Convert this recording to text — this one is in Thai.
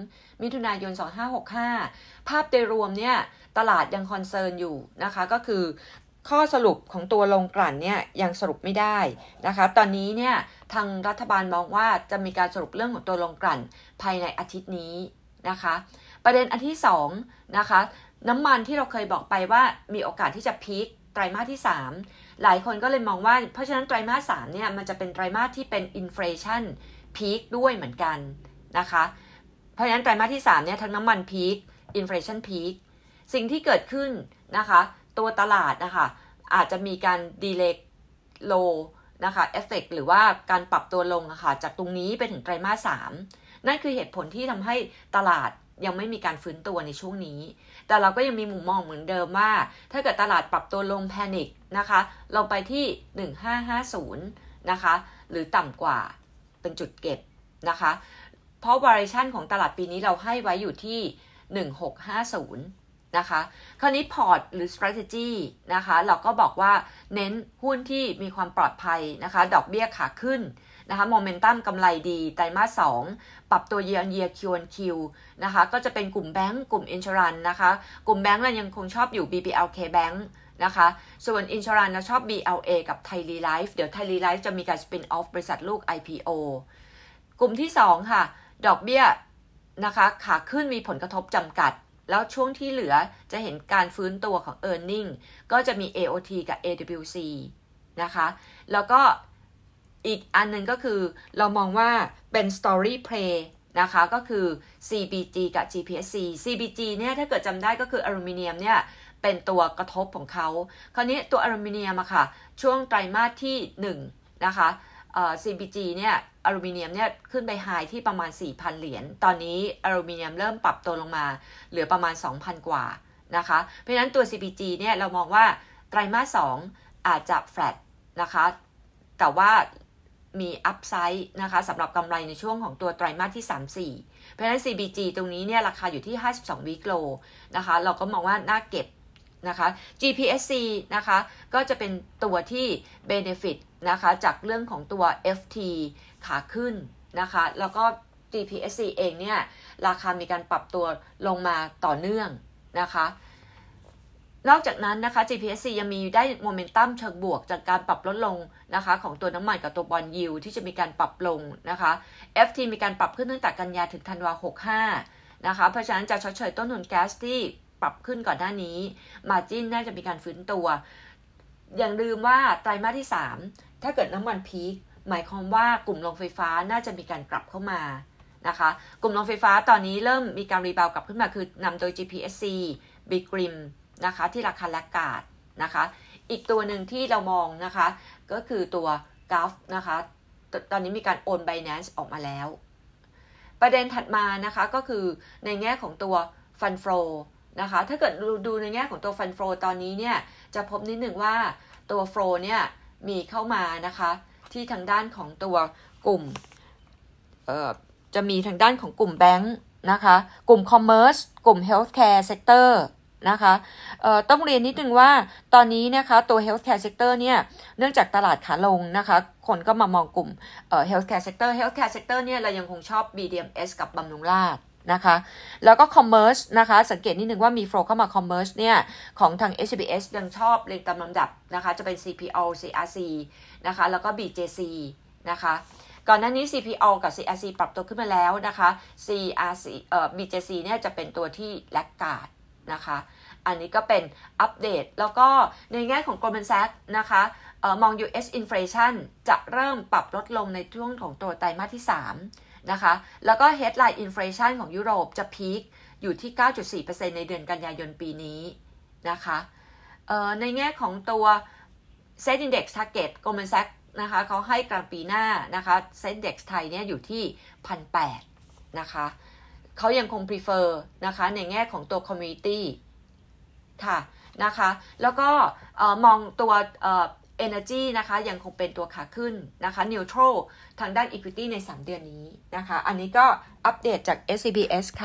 3 มิถุนายน 2565 ภาพโดยรวมเนี่ยตลาดยัง concern อยู่นะคะ ก็คือข้อสรุปของตัวโรงกลั่นเนี่ยยังสรุปไม่ได้นะคะ ตอนนี้เนี่ยทางรัฐบาลมองว่าจะมีการสรุปเรื่องของตัวโรงกลั่นภายในอาทิตย์นี้นะคะ ประเด็นอันที่2นะคะน้ำมันที่เราเคยบอกไปว่ามีโอกาสที่จะ peak ไตรมาสที่ 3 หลายคนก็เลยมองว่า เพราะฉะนั้นไตรมาส3เนี่ยมันจะเป็นไตรมาสที่เป็น inflation peak ด้วยเหมือนกันนะคะ เพราะฉะนั้นไตรมาสที่3เนี่ยทั้งน้ำมัน peak inflation peak สิ่งที่เกิดขึ้นนะคะ ตัวตลาดนะคะอาจจะมีการ delay โลนะคะเอฟเฟกหรือว่าการปรับตัวลงนะคะจากตรงนี้ไปถึงไตรมาสสามนั่นคือเหตุผลที่ทำให้ตลาดยังไม่มีการฟื้นตัวในช่วงนี้ แต่เราก็ยังมีมุมมองเหมือนเดิมว่า ถ้าเกิดตลาดปรับตัวลง panic นะคะลงไปที่ 1550 นะคะ หรือต่ำกว่าเป็นจุดเก็บนะคะ เพราะ valuation ของตลาดปีนี้เราให้ไว้อยู่ที่ 1650 นะคะ คราวนี้พอร์ตหรือ strategy นะคะ เราก็บอกว่าเน้นหุ้นที่มีความปลอดภัยนะคะ ดอกเบี้ยขาขึ้นนะคะโมเมนตัมกำไรดีไตรมาส2ปรับตัว year on year Q on Q นะคะ ก็จะเป็นกลุ่มแบงก์กลุ่มอินช r รันนะคะ กลุ่มแบงก์เรายังคงชอบอยู่ BBL KBANK นะคะ ส่วนอินช r รันเราชอบ BLA กับไทยรีไลฟ์เดี๋ยวไทยรีไลฟ์จะมีการ spin off บริษัทลูก IPO กลุ่มที่ 2 ค่ะ ดอกเบี้ยนะคะขาขึ้นมีผลกระทบจำกัด แล้วช่วงที่เหลือจะเห็นการฟื้นตัวของ e a r n i n g ก็จะมี AOT กับ AWC นะคะ แล้วก็อีกอันหนึ่งก็คือเรามองว่าเป็น story play นะคะก็คือ CBG กับ GPSC CBG เนี่ยถ้าเกิดจำได้ก็คืออลูมิเนียมเนี่ยเป็นตัวกระทบของเขา คราวนี้ตัวอลูมิเนียมอะค่ะ ช่วงไตรมาสที่1นะคะ CBG เนี่ยอลูมิเนียมเนี่ยขึ้นไปไฮที่ประมาณ 4,000 เหรียญ ตอนนี้อลูมิเนียมเริ่มปรับตัวลงมา เหลือประมาณ 2,000 กว่านะคะ เพราะฉะนั้นตัว CBG เนี่ยเรามองว่าไตรมาส 2 อาจจะแฟลตนะคะ แต่ว่ามีอัพไซด์นะคะสำหรับกำไรในช่วงของตัวไตรมาสที่ 3-4 เพราะฉะนั้น CBG ตรงนี้เนี่ยราคาอยู่ที่ 52 วิกโลนะคะ เราก็มองว่าน่าเก็บ นะคะ GPSC นะคะก็จะเป็นตัวที่ benefit นะคะจากเรื่องของตัว FT ขาขึ้นนะคะแล้วก็ GPSC เองเนี่ยราคามีการปรับตัวลงมาต่อเนื่องนะคะนอกจากนั้นนะคะ GPSC ยังมีได้โมเมนตัมเชิงบวกจากการปรับลดลงนะคะของตัวน้ำมันกับตัวบอลยิวที่จะมีการปรับลงนะคะ FT มีการปรับขึ้นตั้งแต่กันยาถึงธันวา65นะคะเพราะฉะนั้นจะชดเชยต้นทุนแก๊สที่ ปรับขึ้นก่อนหน้านี้มาจิ้นน่าจะมีการฟื้นตัว อย่างลืมว่าไตรมาสที่ 3 ถ้าเกิดน้ำมันพีคหมายความว่ากลุ่มโรงไฟฟ้าน่าจะมีการกลับเข้ามานะคะกลุ่มโรงไฟฟ้าตอนนี้เริ่มมีการรีบาวกลับขึ้นมาคือนำโดย GPSC b i g r i m นะคะที่ราคาแลกกาดนะคะ อีกตัวหนึ่งที่เรามองนะคะ ก็คือตัว g u f นะคะ ตอนนี้มีการโอน Binance ออกมาแล้ว ประเด็นถัดมานะคะก็คือในแง่ของตัว Fund Flow นะคะ ถ้าเกิดดูในแง่ของตัว Fund Flow ตอนนี้เนี่ยจะพบนิดหนึ่งว่าตัว Flow เนี่ยมีเข้ามานะคะที่ทางด้านของตัวกลุ่มเอ่อจะมีทางด้านของกลุ่มแบงค์นะคะ กลุ่ม commerce กลุ่ม healthcare sector นะคะต้องเรียนนิดนึงว่าตอนนี้นะคะตัว healthcare sector เนี่ยเนื่องจากตลาดขาลงนะคะคนก็มามองกลุ่ม healthcare sector healthcare sector เนี่ยเรายังคงชอบ BDMS กับบำรุงราษฎร์ นะคะ แล้วก็ commerce นะคะ สังเกตนิดนึงว่ามี flow เข้ามา commerce เนี่ย ของทาง SCBS ยังชอบเรียงตามลำดับนะคะ จะเป็น CPALL CRC นะคะ แล้วก็ BJC นะคะก่อนหน้านี้ CPO กับ CRC ปรับตัวขึ้นมาแล้วนะคะ CRC เอ่อ BJC เนี่ยจะเป็นตัวที่แลกกาดนะคะ อันนี้ก็เป็นอัปเดต แล้วก็ในแง่ของ Goldman Sachs นะคะออมอง US inflation จะเริ่มปรับลดลงในช่วงของตัวไตรมาสที่ 3 นะคะ แล้วก็ headline inflation ของยุโรปจะพีคอยู่ที่ 9.4%ในเดือนกันยายนปีนี้นะคะในแง่ของตัว Set Index Target Goldman Sachs นะคะเขาให้กลางปีหน้านะคะ Set Index ไทยเนี่ยอยู่ที่ 1,800 นะคะเขายังคง prefer นะคะในแง่ของตัว community ค่ะนะคะ แล้วก็มองตัว energy นะคะยังคงเป็นตัวขาขึ้นนะคะ neutral ทางด้าน equity ใน 3 เดือนนี้นะคะ อันนี้ก็อัปเดตจาก SCBS ค่ะ